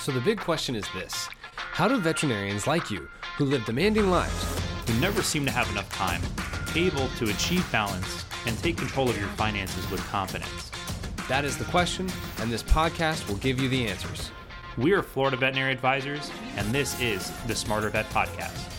So the big question is this How do veterinarians like you, who live demanding lives, who never seem to have enough time, able to achieve balance and take control of your finances with confidence? That is the question, and this podcast will give you the answers. We are Florida Veterinary Advisors, and this is the Smarter Vet Podcast.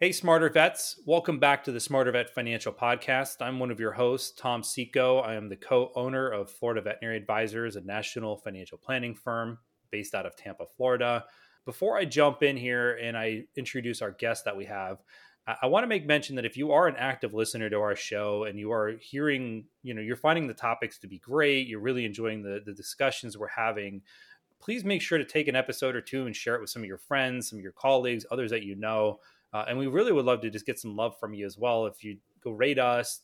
Hey, Smarter Vets. Welcome back to the Smarter Vet Financial Podcast. I'm one of your hosts, Tom Seco. I am the co owner of Florida Veterinary Advisors, a national financial planning firm based out of Tampa, Florida. Before I jump in here and I introduce our guest that we have, I, want to make mention that if you are an active listener to our show and you are hearing, you know, you're finding the topics to be great, you're really enjoying the, the discussions we're having, please make sure to take an episode or two and share it with some of your friends, some of your colleagues, others that you know uh, and we really would love to just get some love from you as well. If you go rate us,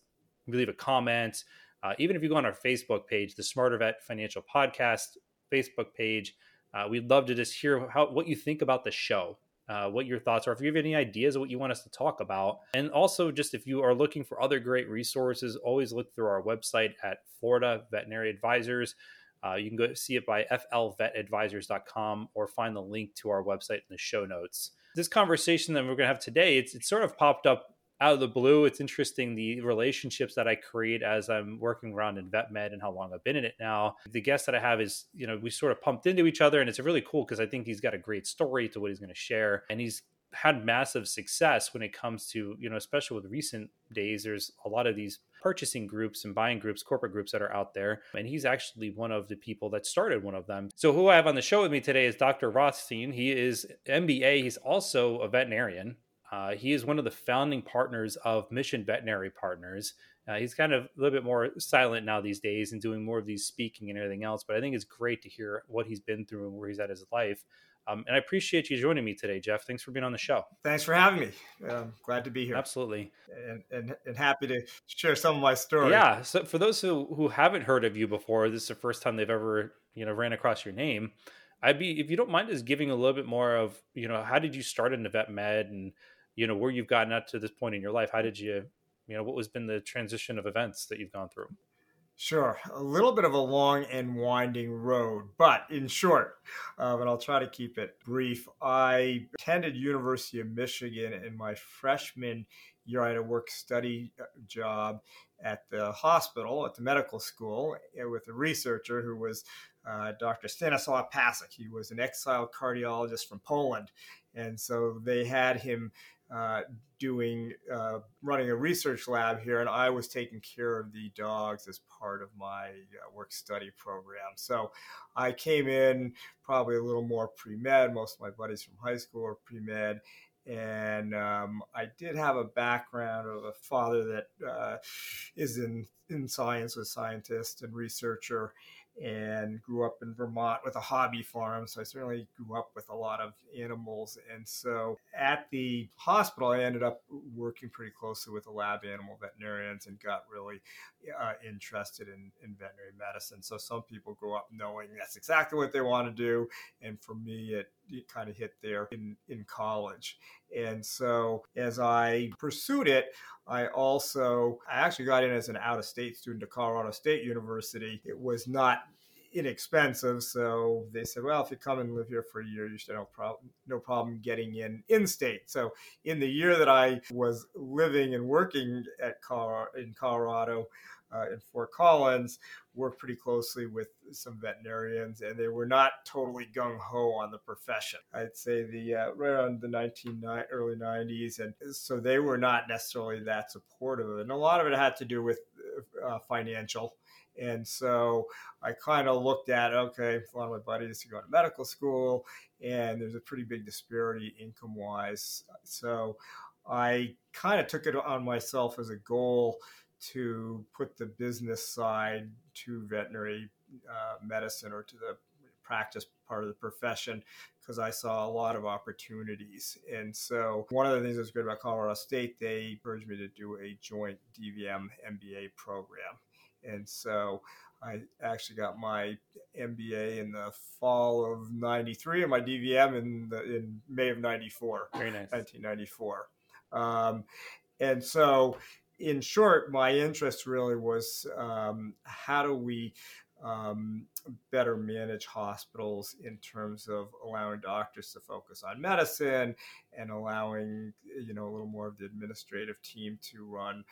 leave a comment, uh, even if you go on our Facebook page, the Smarter Vet Financial Podcast Facebook page, uh, we'd love to just hear how what you think about the show. Uh, what your thoughts are, if you have any ideas of what you want us to talk about. And also, just if you are looking for other great resources, always look through our website at Florida Veterinary Advisors. Uh, you can go see it by flvetadvisors.com or find the link to our website in the show notes this conversation that we're going to have today, it's, it's sort of popped up out of the blue. It's interesting the relationships that I create as I'm working around in vet med and how long I've been in it now. The guest that I have is, you know, we sort of pumped into each other and it's really cool because I think he's got a great story to what he's going to share. And he's had massive success when it comes to, you know, especially with recent days, there's a lot of these purchasing groups and buying groups, corporate groups that are out there. And he's actually one of the people that started one of them. So, who I have on the show with me today is Dr. Rothstein. He is MBA, he's also a veterinarian. Uh, he is one of the founding partners of Mission Veterinary Partners. Uh, he's kind of a little bit more silent now these days and doing more of these speaking and everything else. But I think it's great to hear what he's been through and where he's at his life. Um, and I appreciate you joining me today, Jeff. Thanks for being on the show. Thanks for having me. Um, glad to be here. Absolutely. And, and, and, happy to share some of my story. Yeah. So for those who, who haven't heard of you before, this is the first time they've ever, you know, ran across your name. I'd be, if you don't mind just giving a little bit more of, you know, how did you start into vet med and, you know, where you've gotten up to this point in your life? How did you, you know, what was been the transition of events that you've gone through? Sure, a little bit of a long and winding road, but in short, um, and I'll try to keep it brief. I attended University of Michigan in my freshman year. I had a work study uh, job at the hospital at the medical school uh, with a researcher who was uh, Dr. Stanislaw Pasek. He was an exiled cardiologist from Poland, and so they had him uh, doing uh, running a research lab here, and I was taking care of the dogs as part of my uh, work study program. So I came in probably a little more pre med. Most of my buddies from high school are pre med. And um, I did have a background of a father that uh, is in in science, a scientist and researcher, and grew up in Vermont with a hobby farm. So I certainly grew up with a lot of animals. And so at the hospital, I ended up working pretty closely with the lab animal veterinarians and got really uh, interested in, in veterinary medicine. So some people grow up knowing that's exactly what they want to do. And for me, it, it kind of hit there in, in college. And so as I pursued it, I also I actually got in as an out of state student to Colorado State University. It was not inexpensive, so they said, well, if you come and live here for a year, you should have no problem no problem getting in in state. So in the year that I was living and working at Colorado, in Colorado, uh, in Fort Collins worked pretty closely with some veterinarians, and they were not totally gung ho on the profession. I'd say the uh, right around the 19 early 90s, and so they were not necessarily that supportive, and a lot of it had to do with uh, financial. And so I kind of looked at okay, a lot of my buddies are going to medical school, and there's a pretty big disparity income wise. So I kind of took it on myself as a goal to put the business side to veterinary uh, medicine or to the practice part of the profession because I saw a lot of opportunities. And so, one of the things that's great about Colorado State, they encouraged me to do a joint DVM MBA program. And so, I actually got my MBA in the fall of '93 and my DVM in the, in May of '94. Very nice. 1994. Um, and so in short, my interest really was um, how do we um, better manage hospitals in terms of allowing doctors to focus on medicine and allowing you know a little more of the administrative team to run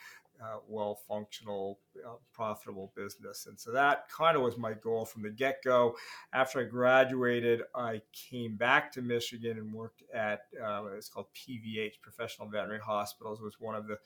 uh, well functional, uh, profitable business. And so that kind of was my goal from the get go. After I graduated, I came back to Michigan and worked at uh, it's called PVH, Professional Veterinary Hospitals. It was one of the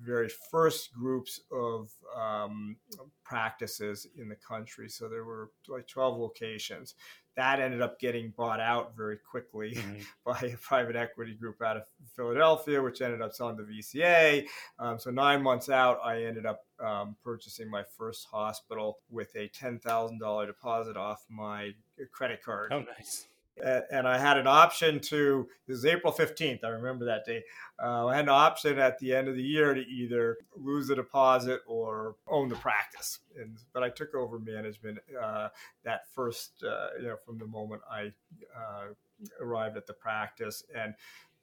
very first groups of um, practices in the country. So there were like 12 locations. That ended up getting bought out very quickly mm-hmm. by a private equity group out of Philadelphia, which ended up selling to VCA. Um, so nine months out, I ended up um, purchasing my first hospital with a $10,000 deposit off my credit card. Oh, nice and I had an option to. This is April fifteenth. I remember that day. Uh, I had an option at the end of the year to either lose the deposit or own the practice. And but I took over management uh, that first, uh, you know, from the moment I uh, arrived at the practice, and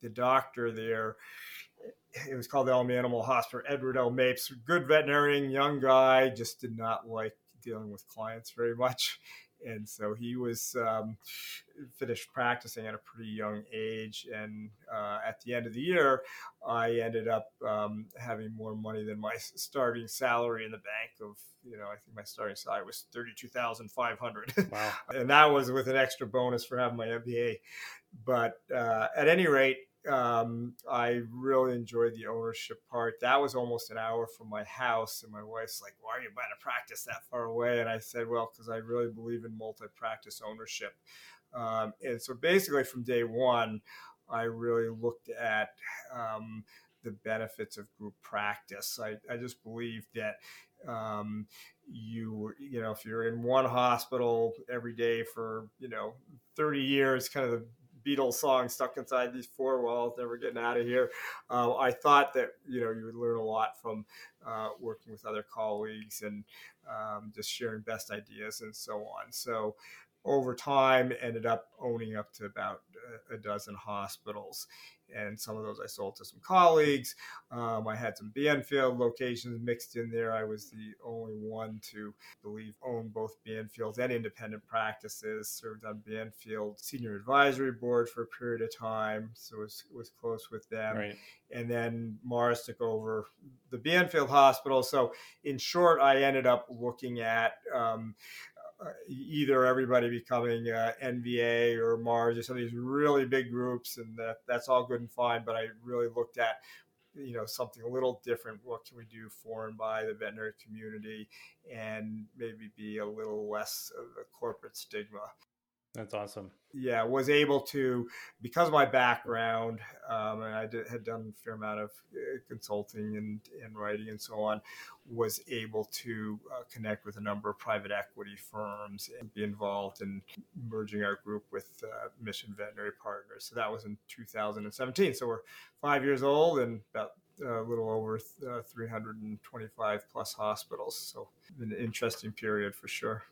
the doctor there. It was called the Elm Animal Hospital. Edward L. Mapes, good veterinarian, young guy, just did not like dealing with clients very much and so he was um, finished practicing at a pretty young age. And uh, at the end of the year, I ended up um, having more money than my starting salary in the bank. Of you know, I think my starting salary was thirty two thousand five hundred. Wow! and that was with an extra bonus for having my MBA. But uh, at any rate, um, I really enjoyed the ownership part. That was almost an hour from my house, and my wife's like, "Why are you buying a practice that far away?" And I said, "Well, because I really believe in multi-practice ownership." Um, and so, basically, from day one, I really looked at um, the benefits of group practice. I, I just believe that um, you you know if you're in one hospital every day for you know 30 years kind of the Beatles song stuck inside these four walls, never getting out of here. Uh, I thought that you know you would learn a lot from uh, working with other colleagues and um, just sharing best ideas and so on. So over time ended up owning up to about a dozen hospitals and some of those I sold to some colleagues. Um, I had some Banfield locations mixed in there. I was the only one to believe own both Banfields and independent practices. Served on Banfield senior advisory board for a period of time, so was was close with them. Right. And then Mars took over the Banfield Hospital. So in short, I ended up looking at um, either everybody becoming uh, NVA or Mars or some of these really big groups, and that, that's all good and fine. But I really looked at you know something a little different. What can we do for and by the veterinary community, and maybe be a little less of a corporate stigma. That's awesome. Yeah, was able to because of my background, um, and I did, had done a fair amount of uh, consulting and, and writing and so on. Was able to uh, connect with a number of private equity firms and be involved in merging our group with uh, Mission Veterinary Partners. So that was in 2017. So we're five years old and about a little over uh, 325 plus hospitals. So an interesting period for sure.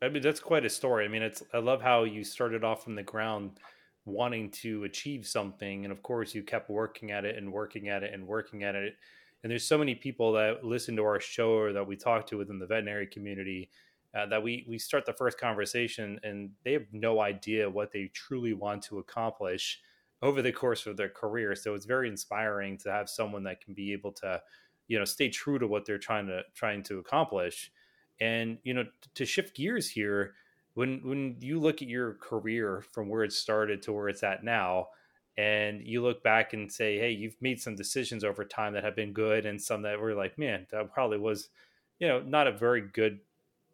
I mean, that's quite a story. I mean, it's I love how you started off from the ground wanting to achieve something and of course you kept working at it and working at it and working at it. And there's so many people that listen to our show or that we talk to within the veterinary community uh, that we we start the first conversation and they have no idea what they truly want to accomplish over the course of their career. So it's very inspiring to have someone that can be able to you know stay true to what they're trying to trying to accomplish and you know, to shift gears here, when when you look at your career from where it started to where it's at now, and you look back and say, hey, you've made some decisions over time that have been good, and some that were like, man, that probably was, you know, not a very good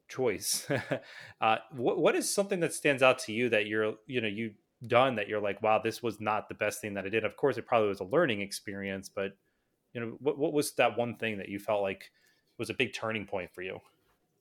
choice. uh, what what is something that stands out to you that you're, you know, you done that you're like, wow, this was not the best thing that I did. Of course, it probably was a learning experience, but you know, what what was that one thing that you felt like was a big turning point for you?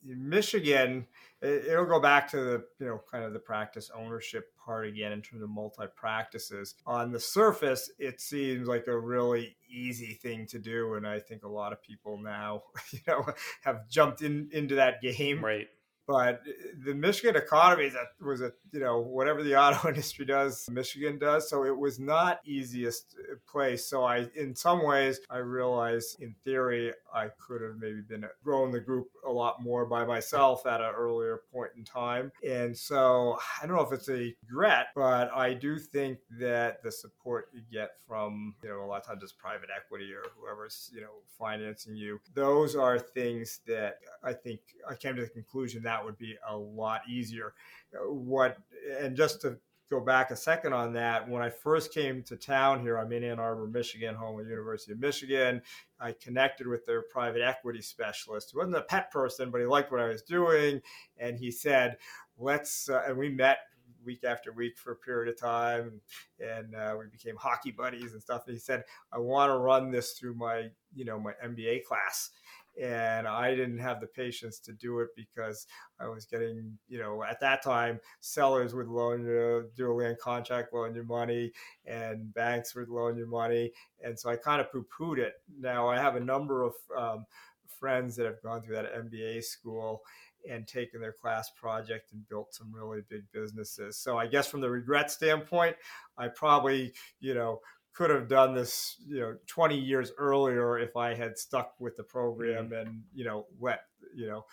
Michigan, it'll go back to the you know kind of the practice ownership part again in terms of multi practices. On the surface, it seems like a really easy thing to do, and I think a lot of people now you know have jumped in into that game. Right. But uh, the Michigan economy that was a you know whatever the auto industry does, Michigan does. So it was not easiest uh, place. So I, in some ways, I realized in theory I could have maybe been uh, growing the group a lot more by myself at an earlier point in time. And so I don't know if it's a regret, but I do think that the support you get from you know a lot of times it's private equity or whoever's you know financing you, those are things that I think I came to the conclusion that that would be a lot easier. What and just to go back a second on that, when I first came to town here, I'm in Ann Arbor, Michigan, home of the University of Michigan. I connected with their private equity specialist. He wasn't a pet person, but he liked what I was doing, and he said, "Let's." Uh, and we met week after week for a period of time, and uh, we became hockey buddies and stuff. And he said, "I want to run this through my, you know, my MBA class." And I didn't have the patience to do it because I was getting, you know, at that time, sellers would loan you, do a land contract, loan you money, and banks would loan you money, and so I kind of poo-pooed it. Now I have a number of um, friends that have gone through that MBA school and taken their class project and built some really big businesses. So I guess from the regret standpoint, I probably, you know, could have done this, you know, 20 years earlier if I had stuck with the program mm-hmm. and, you know, let, you know,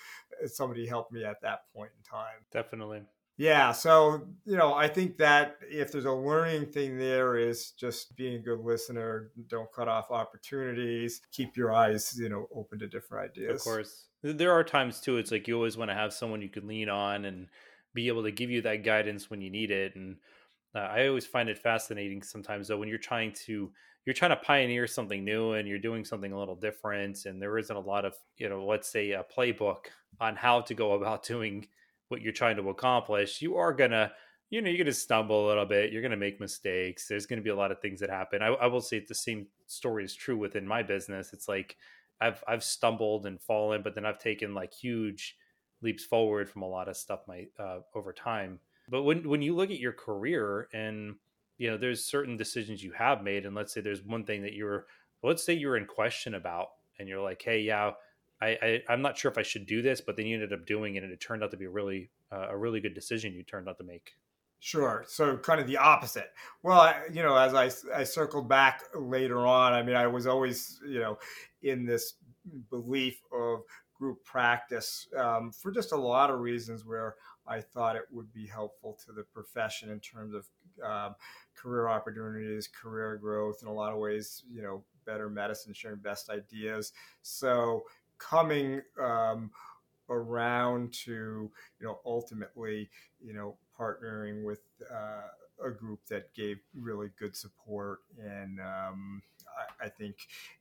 somebody help me at that point in time. Definitely. Yeah. So, you know, I think that if there's a learning thing there is just being a good listener, don't cut off opportunities, keep your eyes, you know, open to different ideas. Of course. There are times too, it's like you always want to have someone you can lean on and be able to give you that guidance when you need it. And uh, I always find it fascinating sometimes though when you're trying to you're trying to pioneer something new and you're doing something a little different and there isn't a lot of you know let's say a playbook on how to go about doing what you're trying to accomplish you are gonna you know you're gonna stumble a little bit you're gonna make mistakes there's gonna be a lot of things that happen. I, I will say the same story is true within my business it's like I've I've stumbled and fallen but then I've taken like huge leaps forward from a lot of stuff my uh, over time but when when you look at your career and you know there's certain decisions you have made, and let's say there's one thing that you're let's say you're in question about, and you're like, hey, yeah, I, I am not sure if I should do this, but then you ended up doing it, and it turned out to be a really uh, a really good decision you turned out to make. Sure. So kind of the opposite. Well, I, you know, as I, I circled back later on, I mean, I was always, you know, in this belief of group practice um, for just a lot of reasons where I thought it would be helpful to the profession in terms of um, career opportunities, career growth, in a lot of ways, you know, better medicine, sharing best ideas. So coming um, around to, you know, ultimately, you know, partnering with uh, a group that gave really good support and um, I, I think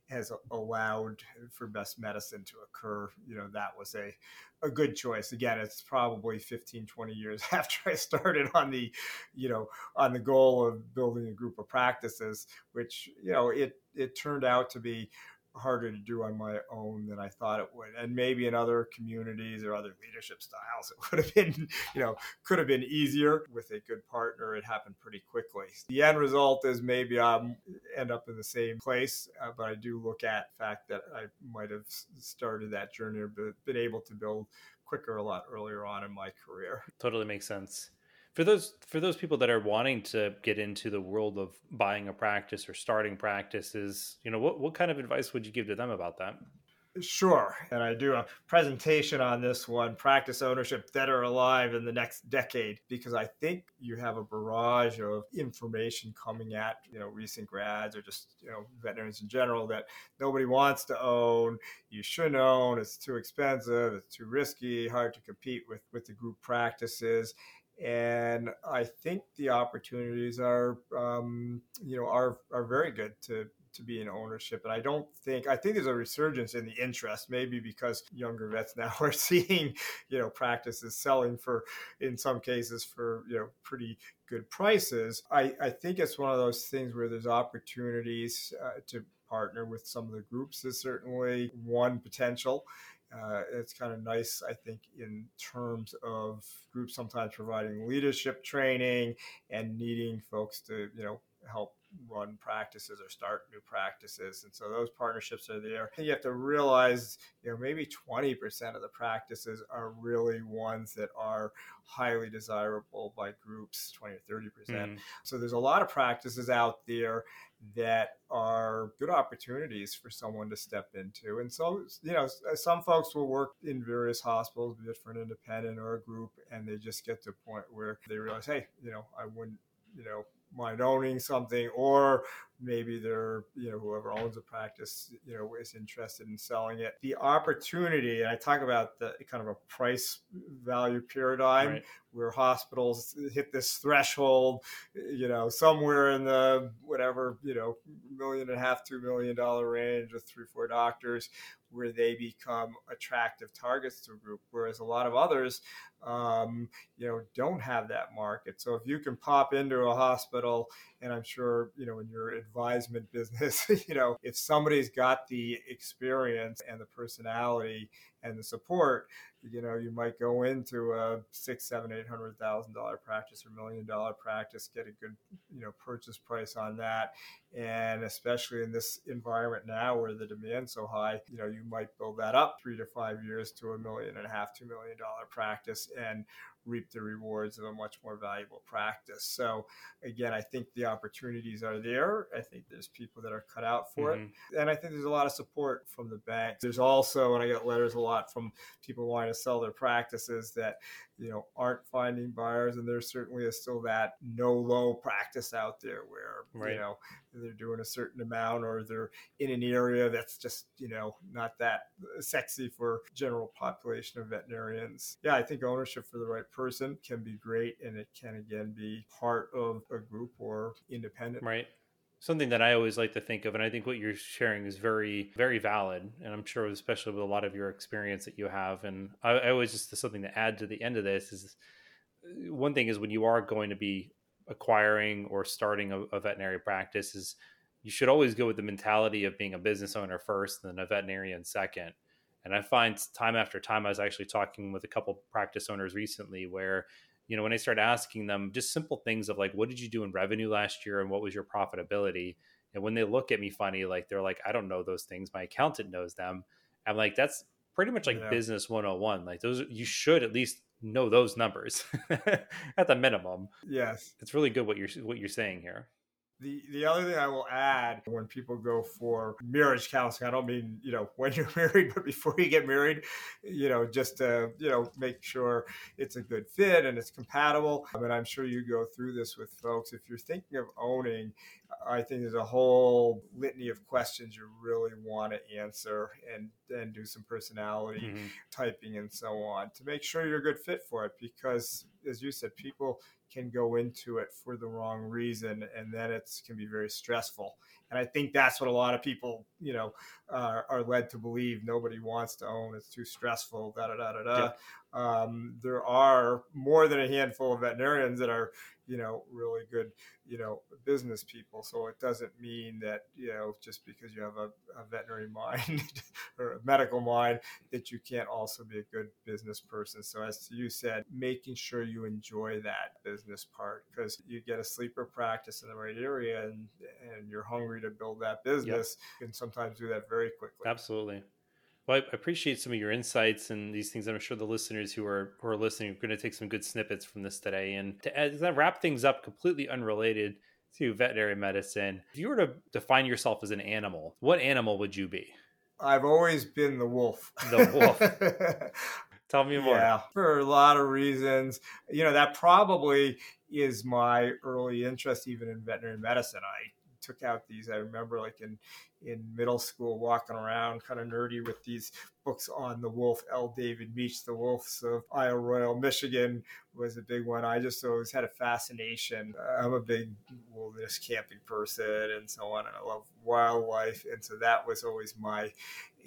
has allowed for best medicine to occur. You know, that was a, a good choice. Again, it's probably 15, 20 years after I started on the, you know, on the goal of building a group of practices, which, you know, it, it turned out to be harder to do on my own than I thought it would. And maybe in other communities or other leadership styles, it would have been, you know, could have been easier with a good partner. It happened pretty quickly. The end result is maybe I end up in the same place, uh, but I do look at the fact that I might have started that journey or been able to build quicker a lot earlier on in my career. Totally makes sense for those for those people that are wanting to get into the world of buying a practice or starting practices you know what, what kind of advice would you give to them about that Sure. And I do a presentation on this one practice ownership dead or alive in the next decade, because I think you have a barrage of information coming at, you know, recent grads or just, you know, veterinarians in general that nobody wants to own. You shouldn't own. It's too expensive. It's too risky, hard to compete with, with the group practices and I think the opportunities are, um, you know, are are very good to to be in ownership. And I don't think I think there's a resurgence in the interest, maybe because younger vets now are seeing, you know, practices selling for, in some cases, for you know pretty good prices. I I think it's one of those things where there's opportunities uh, to partner with some of the groups is certainly one potential. Uh, it's kind of nice, I think, in terms of groups sometimes providing leadership training and needing folks to, you know, help run practices or start new practices. And so those partnerships are there. And you have to realize, you know, maybe 20% of the practices are really ones that are highly desirable by groups, 20 or 30%. Mm. So there's a lot of practices out there that are good opportunities for someone to step into. And so, you know, some folks will work in various hospitals, be it for an independent or a group, and they just get to a point where they realize, hey, you know, I wouldn't, you know, mind owning something or maybe they're you know whoever owns a practice you know is interested in selling it the opportunity and i talk about the kind of a price value paradigm right. where hospitals hit this threshold you know somewhere in the whatever you know million and a half two million dollar range with three four doctors where they become attractive targets to a group whereas a lot of others um, you know don't have that market so if you can pop into a hospital and i'm sure you know in your advisement business you know if somebody's got the experience and the personality and the support you know you might go into a six seven eight hundred thousand dollar practice or million dollar practice get a good you know purchase price on that. And especially in this environment now where the demand's so high you know you might build that up three to five years to a million and a half two million dollar practice and reap the rewards of a much more valuable practice. So again, I think the opportunities are there. I think there's people that are cut out for mm-hmm. it. And I think there's a lot of support from the banks. There's also, and I get letters a lot from people wanting to sell their practices that, you know, aren't finding buyers. And there certainly is still that no low practice out there where, right. you know, they're doing a certain amount or they're in an area that's just, you know, not that sexy for general population of veterinarians. Yeah, I think ownership for the right person can be great and it can again be part of a group or independent. Right something that I always like to think of, and I think what you're sharing is very, very valid. And I'm sure, especially with a lot of your experience that you have, and I, I always just something to add to the end of this is uh, one thing is when you are going to be acquiring or starting a, a veterinary practice is you should always go with the mentality of being a business owner first and then a veterinarian second. And I find time after time, I was actually talking with a couple practice owners recently where, you know, when I start asking them just simple things of like, what did you do in revenue last year and what was your profitability? And when they look at me funny, like they're like, I don't know those things. My accountant knows them. I'm like, that's pretty much like yeah. business 101. Like those, you should at least know those numbers at the minimum. Yes. It's really good what you're what you're saying here. The the other thing I will add when people go for marriage counseling, I don't mean, you know, when you're married, but before you get married, you know, just to, you know, make sure it's a good fit and it's compatible. I mean, I'm sure you go through this with folks. If you're thinking of owning, I think there's a whole litany of questions you really want to answer and then do some personality mm-hmm. typing and so on to make sure you're a good fit for it because as you said, people can go into it for the wrong reason and then it can be very stressful. And i think that's what a lot of people you know uh, are led to believe. Nobody wants to own. It's too stressful. Da da da da da. Um, there are more than a handful of veterinarians that are you know really good you know business people. So it doesn't mean that you know just because you have a, a veterinary mind or a medical mind that you can't also be a good business person so as you said making sure you enjoy that business part because you get a sleeper practice in the right area and and you're hungry to build that business yep. you can sometimes do that very quickly absolutely well, I appreciate some of your insights and these things. I'm sure the listeners who are who are listening are going to take some good snippets from this today. And to, wrap things up, completely unrelated to veterinary medicine, if you were to define yourself as an animal, what animal would you be? I've always been the wolf. The wolf. Tell me more. Yeah, for a lot of reasons. You know, that probably is my early interest even in veterinary medicine. I took out these. I remember like in in middle school walking around kind of nerdy with these books on the wolf. L. David Mech, The Wolves of Isle Royale, Michigan was a big one. I just always had a fascination. I'm a big wilderness camping person and so on, and I love wildlife. And so that was always my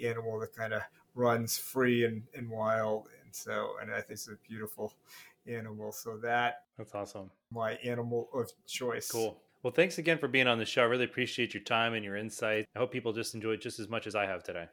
animal that kind of runs free and, and wild. And so, and I think it's a beautiful animal. So that that's awesome. My animal of choice. Cool. Well, thanks again for being on the show. I really appreciate your time and your insight. I hope people just enjoyed just as much as I have today.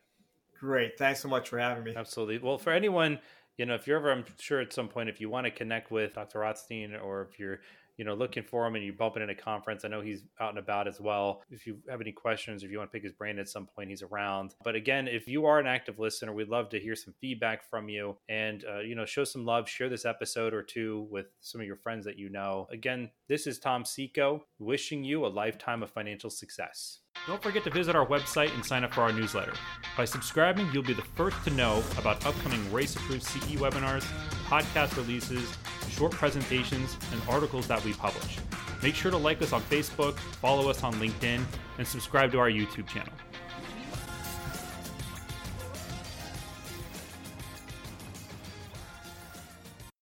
Great. Thanks so much for having me. Absolutely. Well, for anyone, you know, if you're ever, I'm sure at some point, if you want to connect with Dr. Rothstein or if you're, you know looking for him and you bump into a conference, I know he's out and about as well. If you have any questions, if you want to pick his brain at some point, he's around. But again, if you are an active listener, we'd love to hear some feedback from you and uh, you know show some love. Share this episode or two with some of your friends that you know. Again, this is Tom Seco wishing you a lifetime of financial success. Don't forget to visit our website and sign up for our newsletter. By subscribing, you'll be the first to know about upcoming RACE approved CE webinars, podcast releases, short presentations, and articles that we publish. Make sure to like us on Facebook, follow us on LinkedIn, and subscribe to our YouTube channel.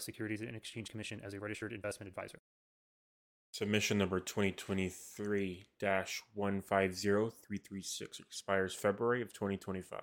U.S. Securities and Exchange Commission as a registered investment advisor. Submission number 2023 150336 expires February of 2025.